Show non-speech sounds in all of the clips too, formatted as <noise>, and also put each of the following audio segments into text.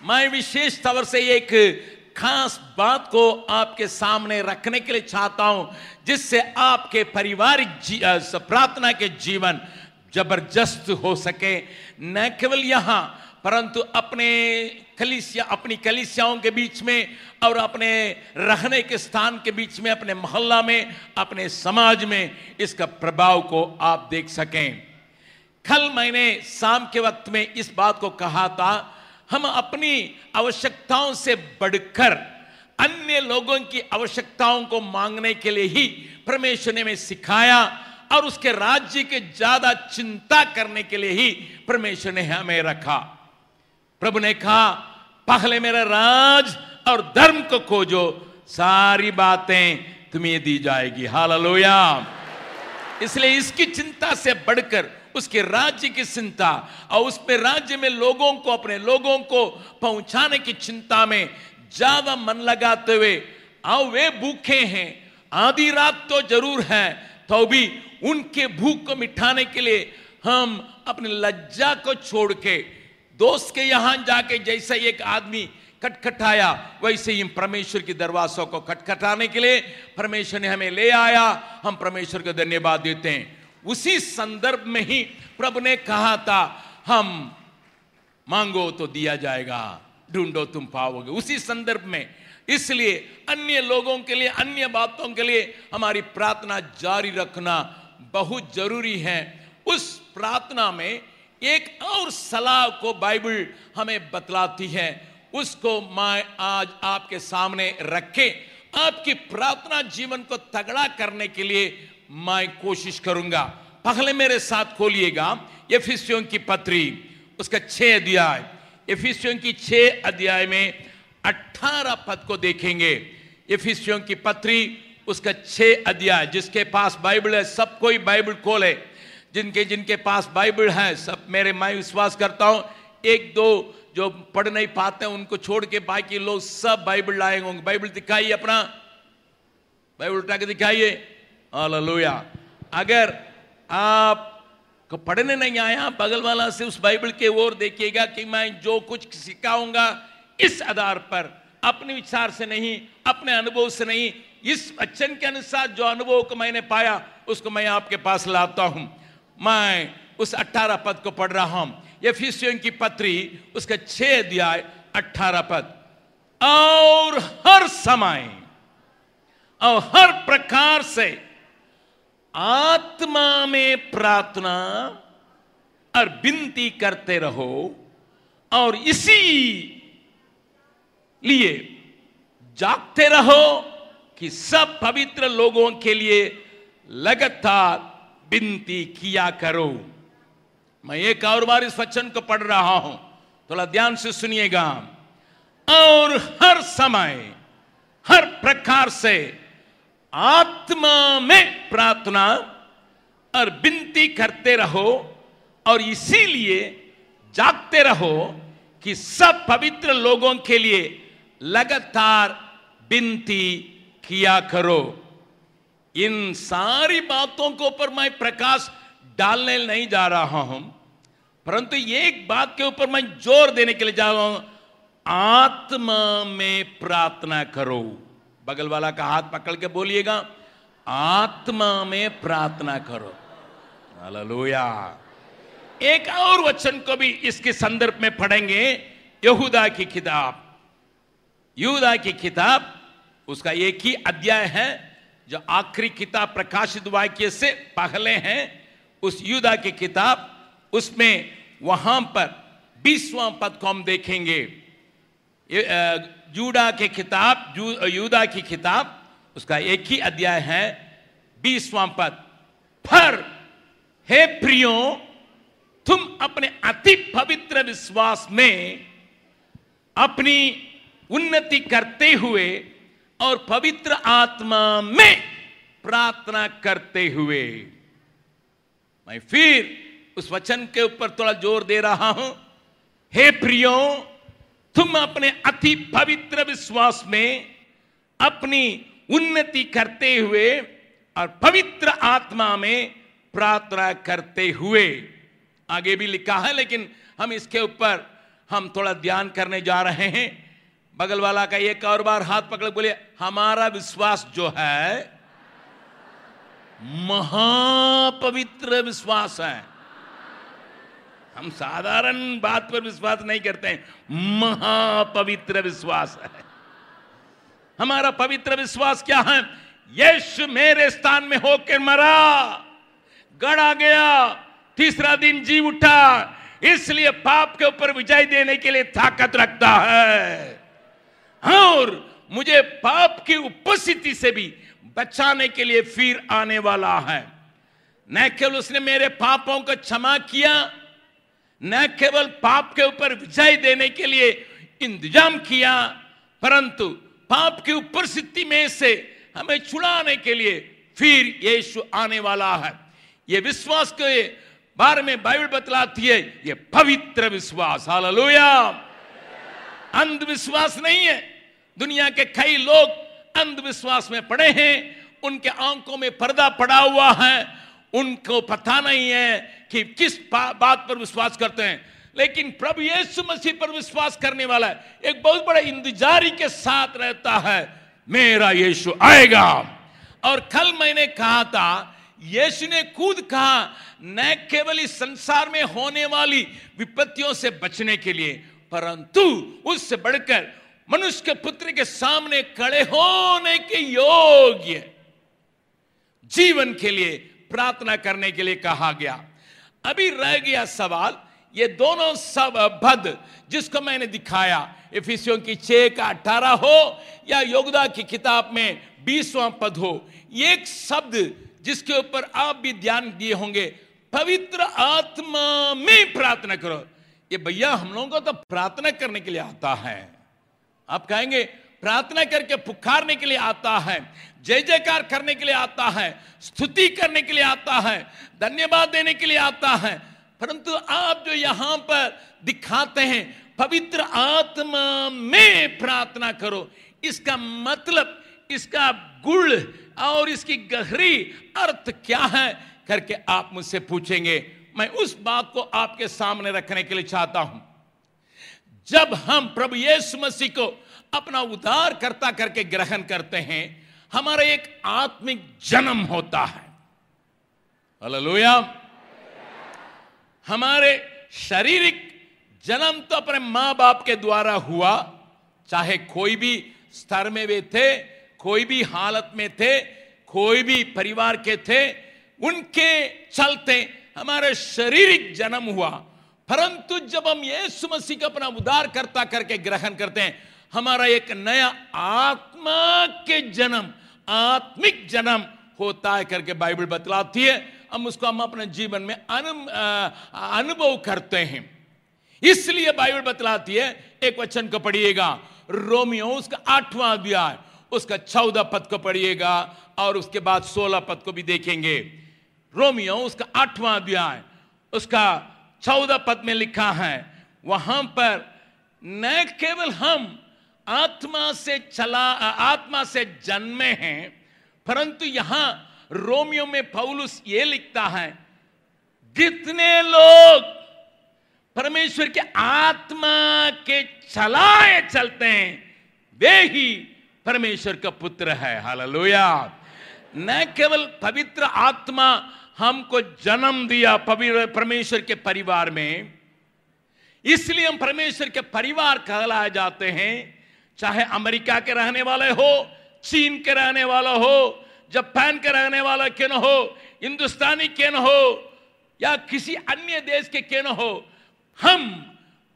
मैं विशेष तौर से एक खास बात को आपके सामने रखने के लिए चाहता हूँ, जिससे आपके पारिवारिक प्रार्थना के जीवन ज़बरदस्त हो सके। न केवल यहाँ, परंतु अपने कलिसिया, अपनी कलिसियाओं के बीच में और अपने रहने के स्थान के बीच में, अपने मोहल्ला में, अपने समाज में इसका प्रभाव को आप देख सकें। कल मैंने शाम के वक्त में इस बात को कहा था हम अपनी आवश्यकताओं से बढ़कर अन्य लोगों की आवश्यकताओं को मांगने के लिए ही परमेश्वर ने हमें सिखाया और उसके राज्य के ज़्यादा चिंता करने के लिए ही परमेश्वर ने हमें रखा। प्रभु ने कहा, पहले मेरा राज और धर्म को खोजो, सारी बातें तुम्हें दी जाएगी। हाल हालेलुया। इसलिए इसकी चिंता से बढ़कर, उसके राज्य की चिंता और उसमें राज्य में लोगों को, अपने लोगों को पहुँचाने की चिंता में ज़्यादा मन लगाते हुए, आओ वे भूखे हैं, आधी रात तो ज़रूर है तो भी उनके भूख को मिटाने के लिए हम अपनी लज्जा को छोड़ के, दोस्त के यहाँ जाके जैसे एक आदमी खटखटाया वैसे ही परमेश्वर की दरवाजों को खटखटाने के लिए परमेश्वर ने हमें ले आया। हम परमेश्वर को धन्यवाद देते हैं। उसी संदर्भ में ही प्रभु ने कहा था, हम मांगो तो दिया जाएगा, ढूंढो तुम पाओगे। उसी संदर्भ में इसलिए अन्य लोगों के लिए, अन्य बातों के लिए हमारी प्रार्थना जारी रखना बहुत ज़रूरी है। उस प्रार्थना में एक और सलाह को बाइबल हमें बतलाती है। उसको मैं आज आपके सामने रखे, आपकी प्रार्थना जीवन को तगड़ा करने के लिए मैं कोशिश करूँगा। पहले मेरे साथ खोलिएगा, एफिसियों की पत्री, उसका छह अध्याय। एफिसियों की छह अध्याय में अठारह पद को देखेंगे। एफिसियों की पत्री, उसका छह अध्याय। जिसके पास बाइबल है, सब कोई बाइबल खोले। जिनके जिनके पास बाइबल है, सब मेरे, मैं विश्वास करता हूँ, एक दो जो पढ़ नहीं पाते हैं, उनको छोड़ के बाकी लोग सब बाइबल लाए होंगे। बाइबल दिखाइए अपना। बाइबल उठा के दिखाइए। हालेलुया। अगर आप को पढ़ने नहीं आया, बगल वाला से उस बाइबल के ओर देखिएगा कि मैं जो कुछ सिखाऊँगा, इस आधार पर, अपने विचार से नहीं, अपने अनुभव से नहीं, इस वचन के अनुसार जो अनुभव को मैंने पाया, उसको मैं आपके पास लाता हूँ। मैं उस अट्ठारह पद को पढ़ रहा हूँ। ये की पत्री, उसका छह अध्याय, अट्ठारह पद। और हर समय, और हर प्रकार से आत्मा में प्रार्थना और विनती करते रहो, और इसी लिए जागते रहो कि सब पवित्र लोगों के लिए लगातार विनती किया करो। मैं एक और बार इस वचन को पढ़ रहा हूँ। थोड़ा ध्यान से सुनिएगा। और हर समय, हर प्रकार से आत्मा में प्रार्थना और विनती करते रहो और इसीलिए जागते रहो कि सब पवित्र लोगों के लिए लगातार विनती किया करो। इन सारी बातों के ऊपर मैं प्रकाश डालने नहीं जा रहा हूँ। परंतु एक बात के ऊपर मैं ज़ोर देने के लिए जा रहा हूँ। आत्मा में प्रार्थना करो। बगल वाला का हाथ पकड़ के बोलिएगा, आत्मा में प्रार्थना करो। हालेलुया। एक और वचन को भी इसके संदर्भ में पढ़ेंगे, यहूदा की किताब यहूदा की किताब उसका एक ही अध्याय है, जो आखिरी किताब प्रकाशित वाक्य से पहले है। उस युदा की किताब उसमें वहाँ पर बीसवां पद को हम देखेंगे। जूडा के किताब जू, यूदा की किताब उसका एक ही अध्याय है, बीसवां पद। पर हे प्रियो, तुम अपने अति पवित्र विश्वास में अपनी उन्नति करते हुए और पवित्र आत्मा में प्रार्थना करते हुए। मैं फिर उस वचन के ऊपर थोड़ा ज़ोर दे रहा हूँ। हे प्रियो, तुम अपने अति पवित्र विश्वास में अपनी उन्नति करते हुए और पवित्र आत्मा में प्रार्थना करते हुए। आगे भी लिखा है, लेकिन हम इसके ऊपर हम थोड़ा ध्यान करने जा रहे हैं। बगल वाला का एक और बार हाथ पकड़, बोले, हमारा विश्वास जो है, महापवित्र विश्वास है। हम साधारण बात पर विश्वास नहीं करते हैं। महापवित्र विश्वास है। हमारा पवित्र विश्वास क्या है? यीशु मेरे स्थान में होकर मरा, गड़ा गया, तीसरा दिन जी उठा, इसलिए पाप के ऊपर विजय देने के लिए ताकत रखता है। और मुझे पाप की उपस्थिति से भी बचाने के लिए फिर आने वाला है। न केवल उसने मेरे पापों को क्षमा किया। न केवल पाप के ऊपर विजय देने के लिए इंतज़ाम किया, परंतु पाप की उपस्थिति में से हमें छुड़ाने के लिए फिर यीशु आने वाला है। ये विश्वास के बारे में बाइबल बतलाती है, ये पवित्र विश्वास। हालेलुया। अंधविश्वास नहीं है। दुनिया के कई लोग अंधविश्वास में पड़े हैं, उनके आँखों में पर्दा पड़ा हुआ है उनको पता नहीं है कि किस बात पर विश्वास करते हैं। लेकिन प्रभु यीशु मसीह पर विश्वास करने वाला है एक बहुत बड़े इंतजारी के साथ रहता है, मेरा यीशु आएगा। और कल मैंने कहा था, यीशु ने खुद कहा, न केवल इस संसार में होने वाली विपत्तियों से बचने के लिए, परंतु उससे बढ़कर मनुष्य के पुत्र के सामने खड़े होने के योग्य जीवन के लिए प्रार्थना करने के लिए कहा गया। अभी रह गया सवाल, ये दोनों सब पद जिसको मैंने दिखाया। इफिसियों की छह का अठारह हो या योगदा की किताब में बीसवां पद हो, एक शब्द जिसके ऊपर आप भी ध्यान दिए होंगे, पवित्र आत्मा में प्रार्थना करो। ये भैया, हम लोगों को तो प्रार्थना करने के लिए आता है। आप कहेंगे प्रार्थना करके पुकारने के लिए आता है, जय जयकार करने के लिए आता है, स्तुति करने के लिए आता है, धन्यवाद देने के लिए आता है। परंतु आप जो यहाँ पर दिखाते हैं, पवित्र आत्मा में प्रार्थना करो, इसका मतलब इसका गुण और इसकी गहरी अर्थ क्या है, करके आप मुझसे पूछेंगे। मैं उस बात को आपके सामने रखने के लिए चाहता हूँ। जब हम प्रभु यीशु मसीह को अपना उद्धार करता करके ग्रहण करते हैं, हमारा एक आत्मिक जन्म होता है। हमारे शारीरिक जन्म तो अपने माँ बाप के द्वारा हुआ, चाहे कोई भी स्तर में वे थे, कोई भी हालत में थे, कोई भी परिवार के थे, उनके चलते हमारे शारीरिक जन्म हुआ। परंतु जब हम यीशु मसीह का अपना उदार करता करके ग्रहण करते हैं हमारा एक नया आत्मा के जन्म, आत्मिक जन्म होता है करके बाइबल बतलाती है। हम उसको हम अपने जीवन में अनुभव करते हैं। इसलिए बाइबल बतलाती है, एक वचन को पढ़िएगा। रोमियो, उसका आठवां अध्याय, उसका चौदह पद को पढ़िएगा और उसके बाद सोलह पद को भी देखेंगे। रोमियो, उसका आठवां अध्याय, उसका चौदह पद में लिखा है, वहाँ पर न केवल हम आत्मा से चला आत्मा से जन्मे हैं, परंतु यहाँ रोमियो में पौलुस ये लिखता है जितने लोग परमेश्वर के आत्मा के चलाए चलते हैं, वे ही परमेश्वर का पुत्र है। हालेलुया। न केवल पवित्र आत्मा हमको जन्म दिया पवित्र परमेश्वर के परिवार में, इसलिए हम परमेश्वर के परिवार कहलाए जाते हैं चाहे अमेरिका के रहने वाले हो, चीन के रहने वाला हो, जापान के रहने वाला क्यों न हो, हिंदुस्तानी क्यों हो, या किसी अन्य देश के क्यों हो, हम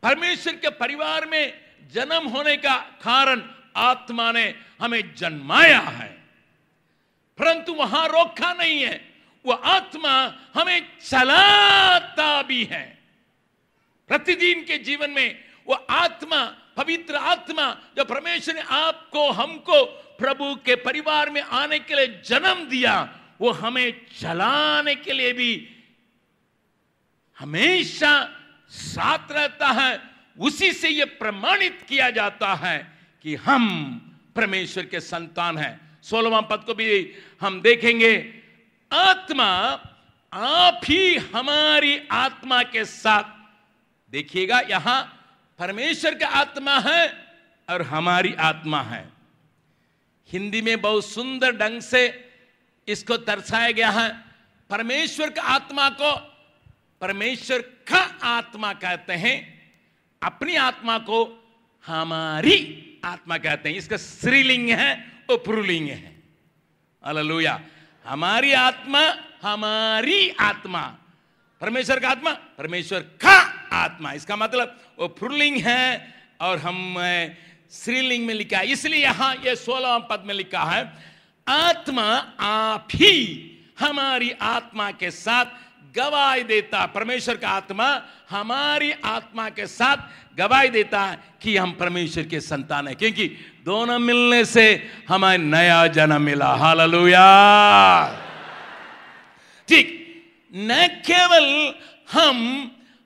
परमेश्वर के परिवार में जन्म होने का कारण आत्मा ने हमें जन्माया है। परंतु वहाँ रोका नहीं है, वो आत्मा हमें चलाता भी है। प्रतिदिन के जीवन में वो आत्मा पवित्र आत्मा जो परमेश्वर ने आपको, हमको, प्रभु के परिवार में आने के लिए जन्म दिया, वो हमें चलाने के लिए भी हमेशा साथ रहता है। उसी से यह प्रमाणित किया जाता है कि हम परमेश्वर के संतान हैं। सोलवा पद को भी हम देखेंगे। आत्मा, आप ही हमारी आत्मा के साथ। देखिएगा यहाँ परमेश्वर का आत्मा है और हमारी आत्मा है। हिंदी में बहुत सुंदर ढंग से इसको दर्शाया गया है, परमेश्वर का आत्मा को परमेश्वर का आत्मा कहते हैं, अपनी आत्मा को हमारी आत्मा कहते हैं। इसका स्त्रीलिंग है वो पुरुलिंग है। अलोया हमारी आत्मा हमारी आत्मा। परमेश्वर का आत्मा, परमेश्वर का आत्मा। इसका मतलब वो फुरलिंग है और हम श्रीलिंग में लिखा है। इसलिए यहाँ ये सोलह पद में लिखा है, आत्मा आप ही हमारी आत्मा के साथ गवाही देता परमेश्वर का आत्मा हमारी आत्मा के साथ गवाही देता है कि हम परमेश्वर के संतान है, क्योंकि दोनों मिलने से हमें नया जन्म मिला। हालेलुया। ठीक, न केवल हम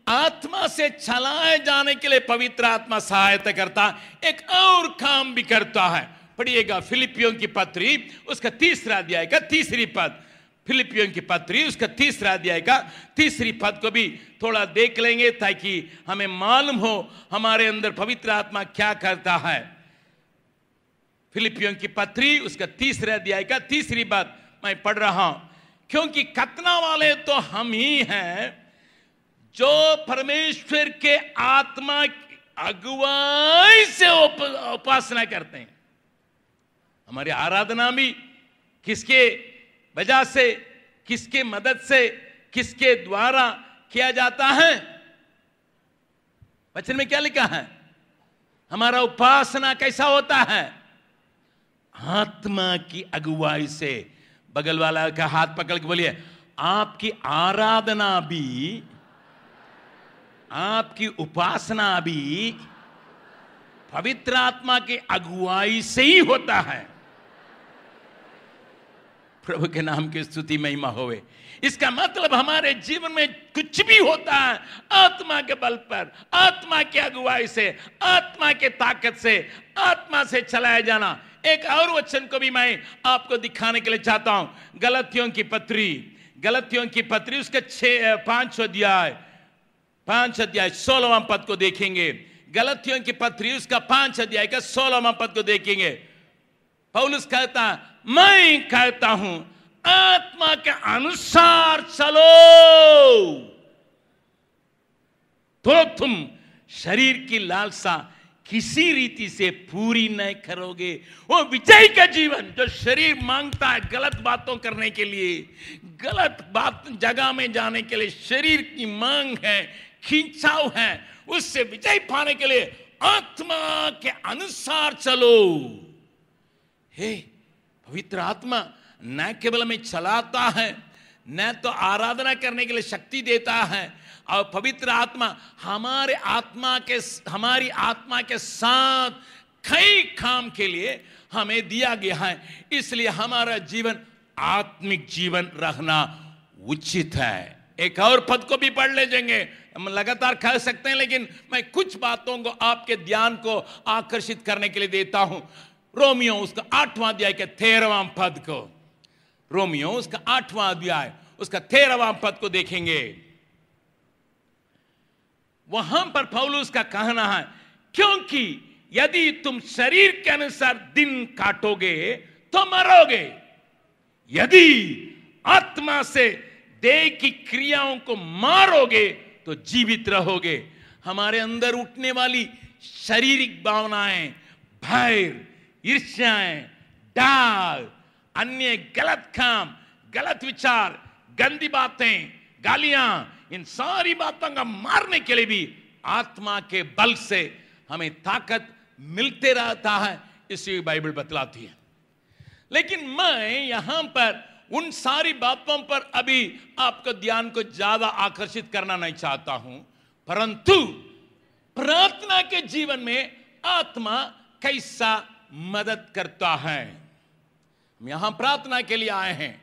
आत्मा से चलाए जाने के लिए पवित्र आत्मा सहायता करता, एक और काम भी करता है। पढ़िएगा फिलिपियों की पत्री, उसका तीसरा अध्याय का तीसरी पद। फिलिपियों की पत्री, उसका तीसरा अध्याय का तीसरी पद को भी थोड़ा देख लेंगे ताकि हमें मालूम हो हमारे अंदर पवित्र आत्मा क्या करता है। फिलिपियों की पत्री, उसका तीसरे अध्याय का तीसरी बात मैं पढ़ रहा हूँ। क्योंकि कतना वाले तो हम ही हैं जो परमेश्वर के आत्मा अगुवाई से उपासना करते हैं। हमारी आराधना भी किसके वजह से, किसके मदद से, किसके द्वारा किया जाता है? वचन में क्या लिखा है? हमारा उपासना कैसा होता है? आत्मा की अगुवाई से। बगल वाला का हाथ पकड़ के बोलिए, आपकी आराधना भी आपकी उपासना भी पवित्र आत्मा की अगुवाई से ही होता है। प्रभु के नाम की स्तुति महिमा होवे। इसका मतलब हमारे जीवन में कुछ भी होता है, आत्मा के बल पर, आत्मा की अगुवाई से, आत्मा के ताकत से, आत्मा से चलाया जाना। एक और वचन को भी मैं आपको दिखाने के लिए चाहता हूँ। गलतियों की पत्री, गलतियों की पत्री, उसके छह, पाँच अध्याय। पाँच अध्याय सोलहवा पद को देखेंगे। गलतियों की पत्री उसका पाँच अध्याय का सोलहवा पद को देखेंगे। पौलुस कहता, मैं कहता हूँ, आत्मा के अनुसार चलो। तो तुम शरीर की लालसा किसी रीति से पूरी नहीं करोगे। वो विजय का जीवन जो शरीर माँगता है गलत बातों करने के लिए, गलत बात जगह में जाने के लिए शरीर की मांग है खींचाव है। उससे विजय पाने के लिए आत्मा के अनुसार चलो। हे, पवित्र आत्मा, न केवल में चलाता है, न तो आराधना करने के लिए शक्ति देता है, और पवित्र आत्मा हमारे आत्मा के हमारी आत्मा के साथ कई काम के लिए हमें दिया गया है। इसलिए हमारा जीवन, आत्मिक जीवन रहना उचित है। एक और पद को भी पढ़ ले जाएँगे हम लगातार कह सकते हैं, लेकिन मैं कुछ बातों को आपके ध्यान को आकर्षित करने के लिए देता हूँ। रोमियो, उसका आठवां अध्याय के तेरहवां पद को। रोमियो, उसका आठवां अध्याय, उसका तेरहवां पद को देखेंगे। वहाँ पर पौलुस का कहना है, क्योंकि यदि तुम शरीर के अनुसार दिन काटोगे तो मरोगे। यदि आत्मा से देह की क्रियाओं को मारोगे तो जीवित रहोगे। हमारे अंदर उठने वाली शारीरिक भावनाएँ, भय, ईर्ष्याएँ, डाल, अन्य गलत काम, गलत विचार, गंदी बातें, गालियाँ, इन सारी बातों का मारने के लिए भी आत्मा के बल से हमें ताकत मिलते रहता है इसी बाइबल बतलाती है। लेकिन मैं यहाँ पर उन सारी बातों पर अभी आपका ध्यान को ज़्यादा आकर्षित करना नहीं चाहता हूँ। परंतु प्रार्थना के जीवन में आत्मा कैसा मदद करता है? हम यहाँ प्रार्थना के लिए आए हैं।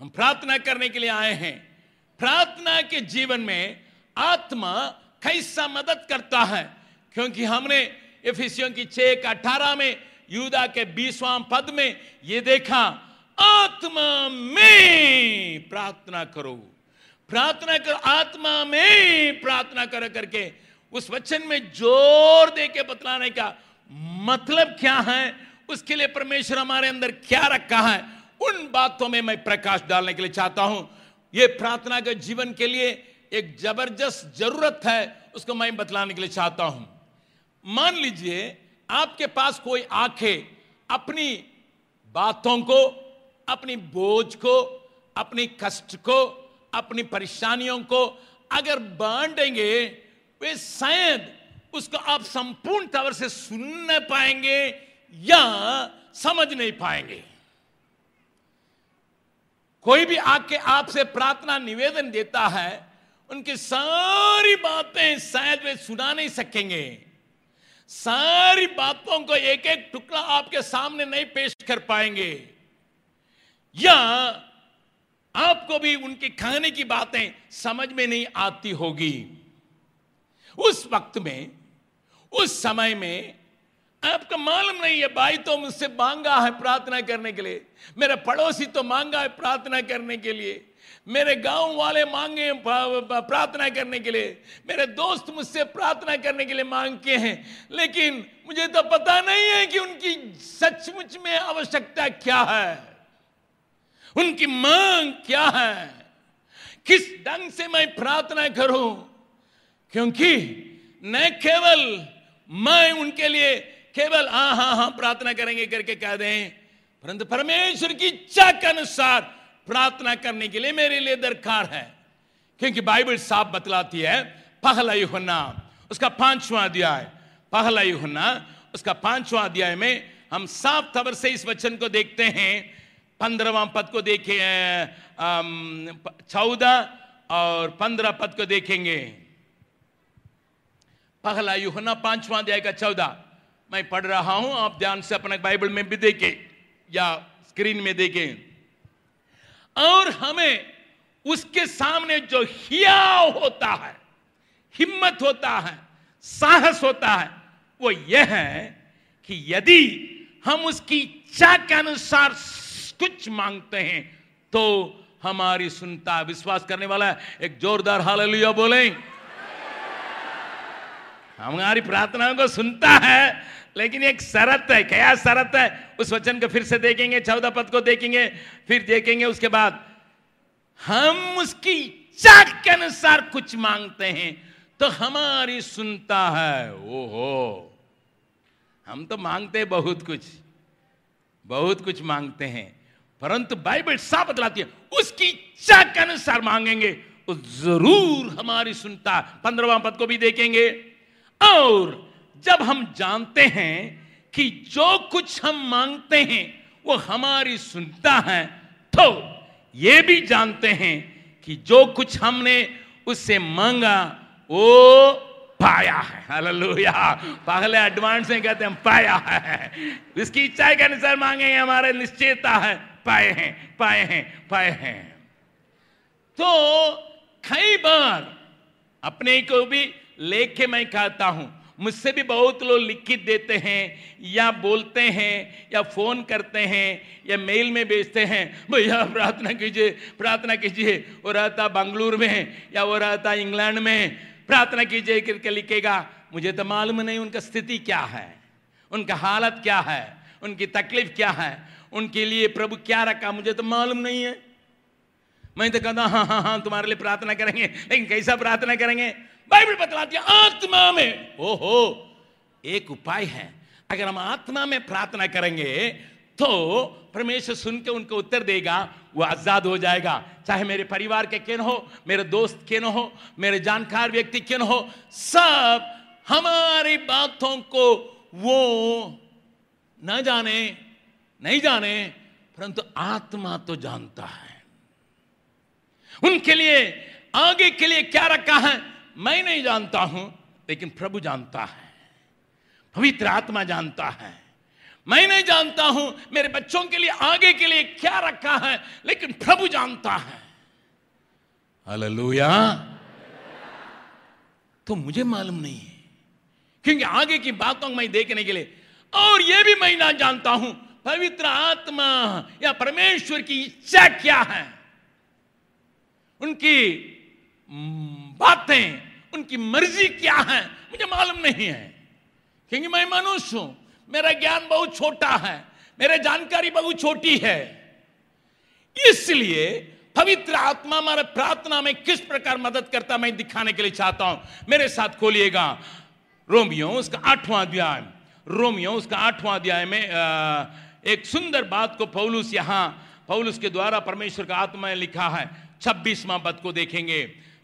हम प्रार्थना करने के लिए आए हैं। प्रार्थना के जीवन में आत्मा कैसा मदद करता है? क्योंकि हमने एफिसियों की छह अठारह में, युदा के बीसवां पद में यह देखा आत्मा में प्रार्थना करो। प्रार्थना करो, आत्मा में प्रार्थना कर करके उस वचन में ज़ोर दे के बतलाने का मतलब क्या है? उसके लिए परमेश्वर हमारे अंदर क्या रखा है? उन बातों में मैं प्रकाश डालने के लिए चाहता हूँ। यह प्रार्थना के जीवन के लिए एक ज़बरदस्त ज़रूरत है, उसको मैं बतलाने के लिए चाहता हूँ। मान लीजिए, आपके पास कोई आँखें अपनी बातों को अपनी बोझ को, अपनी कष्ट को, अपनी परेशानियों को अगर बांटेंगे, वे शायद उसको आप संपूर्ण तौर से सुन नहीं पाएँगे या समझ नहीं पाएँगे। कोई भी आके आपसे प्रार्थना निवेदन देता है, उनकी सारी बातें शायद वे सुना नहीं सकेंगे। सारी बातों को एक एक टुकड़ा आपके सामने नहीं पेश कर पाएँगे। या आपको भी उनके खाने की बातें समझ में नहीं आती होगी। उस वक्त में, उस समय में आपका मालूम नहीं है, भाई तो मुझसे मांगा है प्रार्थना करने के लिए। मेरे पड़ोसी तो मांगा है प्रार्थना करने के लिए। मेरे गाँव वाले मांगे प्रार्थना करने के लिए। मेरे दोस्त मुझसे प्रार्थना करने के लिए मांग के हैं। लेकिन मुझे तो पता नहीं है कि उनकी सचमुच में आवश्यकता क्या है। उनकी मांग क्या है? किस ढंग से मैं प्रार्थना करूँ? क्योंकि न केवल मैं उनके लिए केवल हाँ हाँ हाँ प्रार्थना करेंगे करके कह दें, परंतु परमेश्वर की इच्छा के अनुसार प्रार्थना करने के लिए मेरे लिए दरकार है। क्योंकि बाइबल साफ़ बतलाती है, पहला युहना उसका पांचवा अध्याय, पहला युहना उसका पांचवा अध्याय में हम साफ़ तबर से इस वचन को देखते हैं पंद्रहवा पद को देखे चौदह और पंद्रह पद को देखेंगे। पहला युहना पांचवा अध्याय का चौदह। मैं पढ़ रहा हूँ, आप ध्यान से अपने बाइबल में भी देखें, या स्क्रीन में देखें। और हमें उसके सामने जो हिया होता है, हिम्मत होता है, साहस होता है, वो यह है कि यदि हम उसकी इच्छा के अनुसार कुछ मांगते हैं तो हमारी सुनता विश्वास करने वाला है एक जोरदार हाल बोले। हमारी प्रार्थनाओं को सुनता है, लेकिन एक शरत है, क्या शरत है? उस वचन को फिर से देखेंगे, चौदह पद को देखेंगे, फिर देखेंगे उसके बाद, हम उसकी इच्छा के अनुसार कुछ मांगते हैं तो हमारी सुनता है, ओहो। हम तो मांगते बहुत कुछ बहुत कुछ मांगते हैं। परंतु बाइबल साफ़ बतलाती है, उसकी इच्छा के अनुसार मांगेंगे। तो ज़रूर हमारी सुनता पंद्रवा पद को भी देखेंगे। और जब हम जानते हैं कि जो कुछ हम मांगते हैं, वो हमारी सुनता है तो ये भी जानते हैं कि जो कुछ हमने उससे मांगा, वो पाया है। हालेलुया। पहले एडवांस में कहते हैं पाया है। इसकी इच्छा के अनुसार मांगे हमारे निश्चयता है। पाए हैं पाए हैं पाए हैं। तो कई बार अपने को भी लेके मैं कहता हूँ, मुझसे भी बहुत लोग लिखित देते हैं या बोलते हैं या फ़ोन करते हैं या मेल में भेजते हैं, भैया प्रार्थना कीजिए प्रार्थना कीजिए, वो रहता बंगलुरु में या वो रहता इंग्लैंड में, प्रार्थना कीजिए, करके लिखेगा, मुझे तो मालूम नहीं उनका स्थिति क्या है, उनका हालत क्या है, उनकी तकलीफ़ क्या है उनके लिए प्रभु क्या रखा? मुझे तो मालूम नहीं है। मैं तो कहता हाँ हाँ हाँ तुम्हारे लिए प्रार्थना करेंगे। लेकिन कैसा प्रार्थना करेंगे? बाइबल बतलाती है, आत्मा में। ओहो, एक उपाय है। अगर हम आत्मा में प्रार्थना करेंगे तो परमेश्वर सुन के उनको उत्तर देगा, वो आज़ाद हो जाएगा। चाहे मेरे परिवार के किन हो, मेरे दोस्त किन हो, मेरे जानकार व्यक्ति किन हो, सब हमारी बातों को वो न जाने नहीं जाने, परंतु आत्मा तो जानता है। उनके लिए, आगे के लिए क्या रखा है, मैं नहीं जानता हूँ, लेकिन प्रभु जानता है। पवित्र आत्मा जानता है। मैं नहीं जानता हूँ, मेरे बच्चों के लिए, आगे के लिए क्या रखा है, लेकिन प्रभु जानता है। हालेलुया। तो मुझे मालूम नहीं है, क्योंकि आगे की बातों को मैं देखने के लिए, और यह भी मैं ना जानता हूँ पवित्र आत्मा या परमेश्वर की इच्छा क्या है? उनकी बातें, उनकी मर्ज़ी क्या है? मुझे मालूम नहीं है। क्योंकि मैं मनुष्य हूँ। मेरा ज्ञान बहुत छोटा है। मेरे जानकारी बहुत छोटी है। इसलिए पवित्र आत्मा हमारे प्रार्थना में किस प्रकार मदद करता मैं दिखाने के लिए चाहता हूँ। मेरे साथ खोलिएगा। रोमियो, उसका आठवां अध्याय। रोमियो, उसका आठवां अध्याय में एक सुंदर बात को पौलुस यहाँ, पौलुस के द्वारा परमेश्वर का आत्मा ने लिखा है। छब्बीसवां पद को देखेंगे,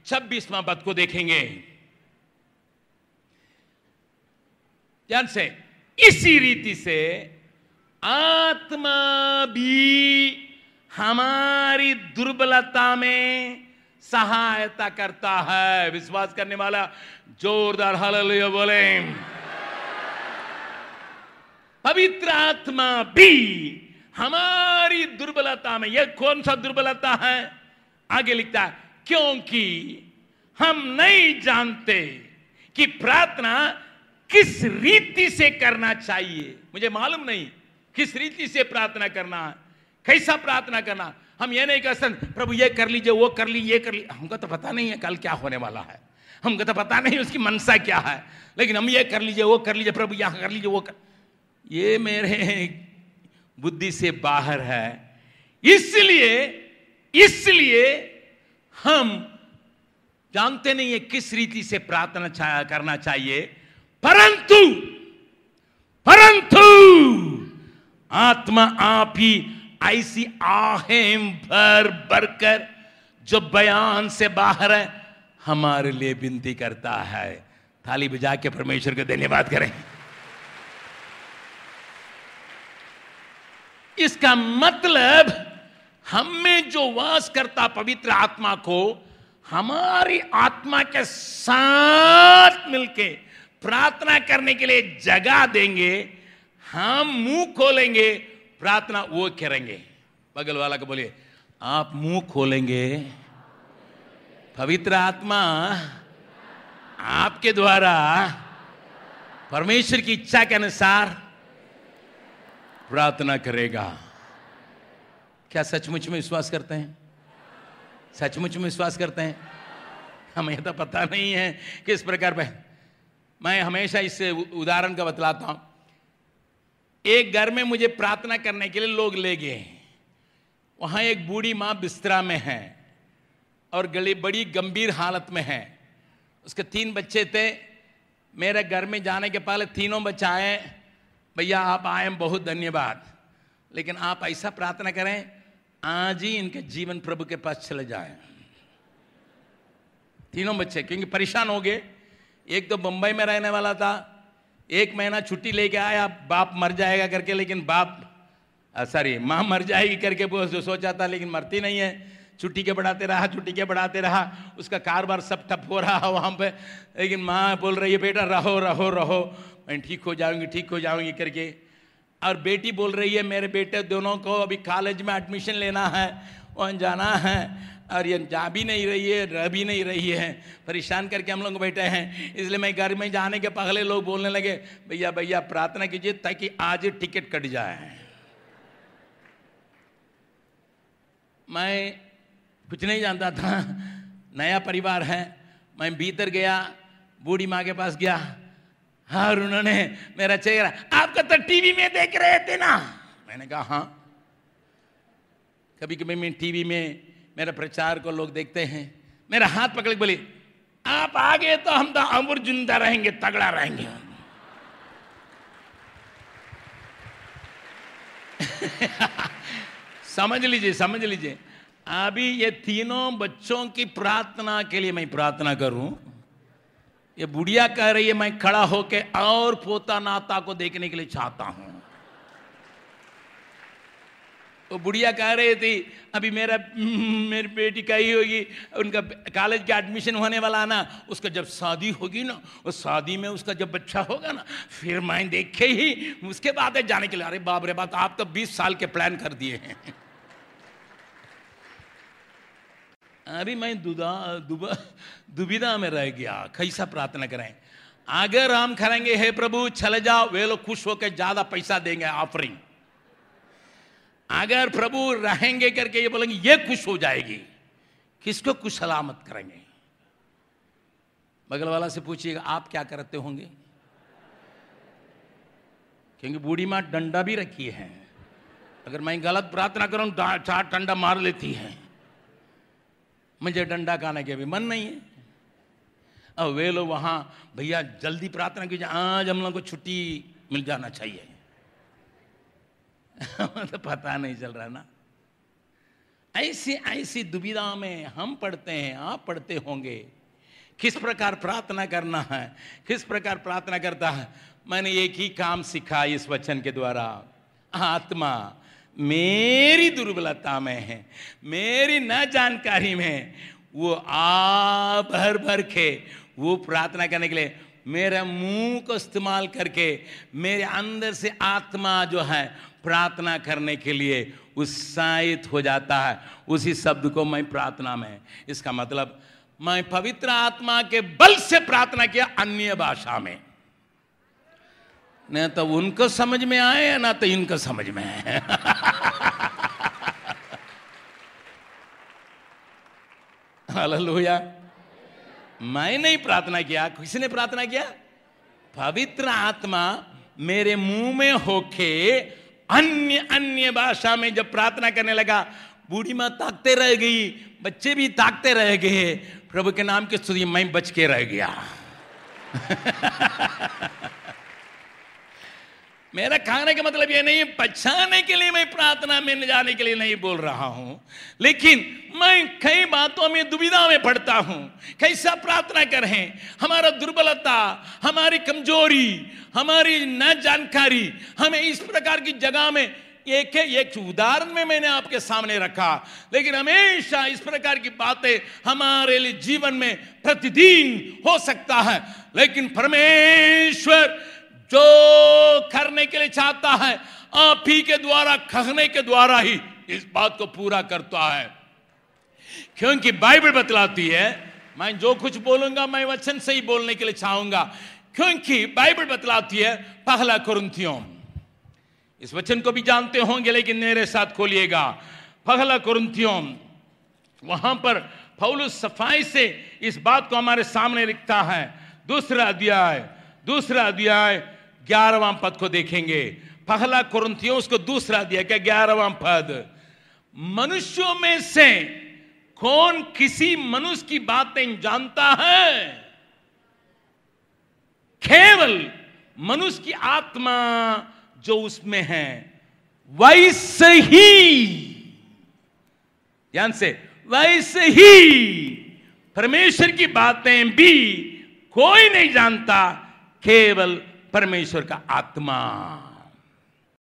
छब्बीसवां पद को देखेंगे। ध्यान से, इसी रीति से आत्मा भी हमारी दुर्बलता में सहायता करता है। विश्वास करने वाला जोरदार हालेलुया बोले। पवित्र आत्मा भी हमारी दुर्बलता में, यह कौन सा दुर्बलता है? आगे लिखता है, क्योंकि हम नहीं जानते कि प्रार्थना किस रीति से करना चाहिए। मुझे मालूम नहीं किस रीति से प्रार्थना करना है कैसा प्रार्थना करना। हम ये नहीं कह सकते, प्रभु, ये कर लीजिए, वो कर लीजिए, ये कर लीजिए। हमको तो पता नहीं है कल क्या होने वाला है। हमको तो पता नहीं उसकी मनसा क्या है। लेकिन हम ये कर लीजिए, वो कर लीजिए, प्रभु, यहाँ कर लीजिए, वो कर ये मेरे बुद्धि से बाहर है। इसलिए इसलिए हम जानते नहीं है किस रीति से प्रार्थना चा, करना चाहिए। परंतु परंतु आत्मा आप ही ऐसी आहें भर भरकर जो बयान से बाहर है हमारे लिए विनती करता है। थाली बजा के परमेश्वर को धन्यवाद करें। इसका मतलब हम में जो वास करता पवित्र आत्मा को, हमारी आत्मा के साथ मिलके प्रार्थना करने के लिए जगह देंगे, हम मुँह खोलेंगे, प्रार्थना वो करेंगे। बगल वाला को बोलिए, आप मुँह खोलेंगे, पवित्र आत्मा आपके द्वारा परमेश्वर की इच्छा के अनुसार प्रार्थना करेगा। क्या सचमुच में विश्वास करते हैं? सचमुच में विश्वास करते हैं? हमें तो पता नहीं है किस प्रकार पर मैं हमेशा इस उदाहरण का बतलाता हूँ। एक घर में मुझे प्रार्थना करने के लिए लोग ले गए। वहाँ एक बूढ़ी माँ बिस्तरा में है और गली, बड़ी गंभीर हालत में है। उसके तीन बच्चे थे। मेरे घर में जाने के पहले तीनों बच्चे आए। भैया, आप आए बहुत धन्यवाद। लेकिन आप ऐसा प्रार्थना करें, आज ही इनके जीवन प्रभु के पास चले जाए। तीनों बच्चे, क्योंकि परेशान हो गए। एक तो बंबई में रहने वाला था, एक महीना छुट्टी लेके आया, बाप मर जाएगा करके, लेकिन बाप सॉरी माँ मर जाएगी करके जो सोचा था, लेकिन मरती नहीं है। छुट्टी के बढ़ाते रहा, छुट्टी के बढ़ाते रहा, उसका कारोबार सब ठप हो रहा, वहाँ पे। लेकिन माँ बोल रही है, बेटा, रहो रहो रहो। मैं ठीक हो जाऊँगी, ठीक हो जाऊँगी करके। और बेटी बोल रही है, मेरे बेटे दोनों को अभी कॉलेज में एडमिशन लेना है, वहाँ जाना है। और ये जा भी नहीं रही है, रह भी नहीं रही है। परेशान करके हम लोग बैठे हैं। इसलिए मैं घर में जाने के पहले लोग बोलने लगे, भैया भैया, प्रार्थना कीजिए ताकि आज टिकट कट जाए। मैं कुछ नहीं जानता था। नया परिवार है। मैं भीतर गया, बूढ़ी माँ के पास गया। और उन्होंने मेरा चेहरा। आपका तो टीवी में देख रहे थे ना। मैंने कहा हाँ। कभी कभी मैं टीवी में मेरे प्रचार को लोग देखते हैं। मेरा हाथ पकड़ के बोले, आप आ गए तो हम तो अमर ज़िंदा रहेंगे, तगड़ा रहेंगे। <laughs> समझ लीजिए समझ लीजिए। अभी ये तीनों बच्चों की प्रार्थना के लिए मैं प्रार्थना करूँ। ये बुढ़िया कह रही है, मैं खड़ा होके और पोता नाता को देखने के लिए चाहता हूँ. वो बुढ़िया कह रही थी, अभी मेरा, मेरी बेटी का ही होगी, उनका कॉलेज का एडमिशन होने वाला ना, उसका जब शादी होगी ना, उस शादी में उसका जब बच्चा होगा ना, फिर मैं देखे ही, उसके बाद जाने के लिए, अरे बाप रे बात आप तो 20 साल के प्लान कर दिए हैं। अरे मैं दुदा, दुबा दुविधा में रह गया, कैसा प्रार्थना करें? अगर हम करेंगे, हे प्रभु, चले जाओ, वे लोग खुश होकर ज़्यादा पैसा देंगे ऑफरिंग अगर प्रभु रहेंगे करके ये बोलेंगे, ये खुश हो जाएगी। किसको कुछ सलामत करेंगे? बगल वाला से पूछिएगा, आप क्या करते होंगे? क्योंकि बूढ़ी माँ डंडा भी रखी है। अगर मैं गलत प्रार्थना करूँ चार डंडा मार लेती है। मुझे डंडा खाने के भी मन नहीं है। अब वे लोग वहाँ, भैया, जल्दी प्रार्थना कीजिए, आज हम लोग को छुट्टी मिल जाना चाहिए। <laughs> तो पता नहीं चल रहा ना। ऐसी ऐसी दुविधा में हम पढ़ते हैं, आप पढ़ते होंगे। किस प्रकार प्रार्थना करना है? किस प्रकार प्रार्थना करता है? मैंने एक ही काम सीखा इस वचन के द्वारा। आत्मा मेरी दुर्बलता में है, मेरी न जानकारी में वो आ भर भर के, वो प्रार्थना करने के लिए मेरे मुँह को इस्तेमाल करके, मेरे अंदर से आत्मा जो है, प्रार्थना करने के लिए उत्साहित हो जाता है। उसी शब्द को मैं प्रार्थना में, इसका मतलब मैं पवित्र आत्मा के बल से प्रार्थना किया अन्य भाषा में। न तो उनको समझ में आए, ना तो इनको समझ में आए। <laughs> हालेलुया मैं नहीं प्रार्थना किया। किसने प्रार्थना किया? पवित्र आत्मा मेरे मुँह में होके अन्य अन्य भाषा में जब प्रार्थना करने लगा, बूढ़ी माँ ताकते रह गई, बच्चे भी ताकते रह गए, प्रभु के नाम की स्तुति मैं बच के रह गया। <laughs> मेरा खाने का मतलब ये नहीं, पछाने के लिए मैं प्रार्थना में जाने के लिए नहीं बोल रहा हूँ। लेकिन मैं कई बातों में दुविधा में पड़ता हूँ। कैसा प्रार्थना करें? हमारा दुर्बलता, हमारी कमज़ोरी, हमारी न जानकारी, हमें इस प्रकार की जगह में एक एक उदाहरण में मैंने आपके सामने रखा। लेकिन हमेशा इस प्रकार की बातें हमारे लिए जीवन में प्रतिदिन हो सकता है। लेकिन परमेश्वर जो करने के लिए चाहता है, आप ही के द्वारा कहने के द्वारा ही इस बात को पूरा करता है। क्योंकि बाइबल बतलाती है, मैं जो कुछ बोलूँगा, मैं वचन से ही बोलने के लिए चाहूँगा। क्योंकि बाइबल बतलाती है, पहला कुरुंथियों। इस वचन को भी जानते होंगे, लेकिन मेरे साथ खोलिएगा। पहला कुरुंथियों, वहाँ पर फौलुस सफ़ाई से इस बात को हमारे सामने लिखता है। दूसरा अध्याय दूसरा अध्याय ग्यारहवां पद को देखेंगे। पहला कुरंथियों, उसको दूसरा दिया क्या ग्यारहवां पद। मनुष्यों में से कौन किसी मनुष्य की बातें जानता है? केवल मनुष्य की आत्मा जो उसमें है। वैसे ही, ध्यान से, वैसे ही परमेश्वर की बातें भी कोई नहीं जानता, केवल परमेश्वर का आत्मा।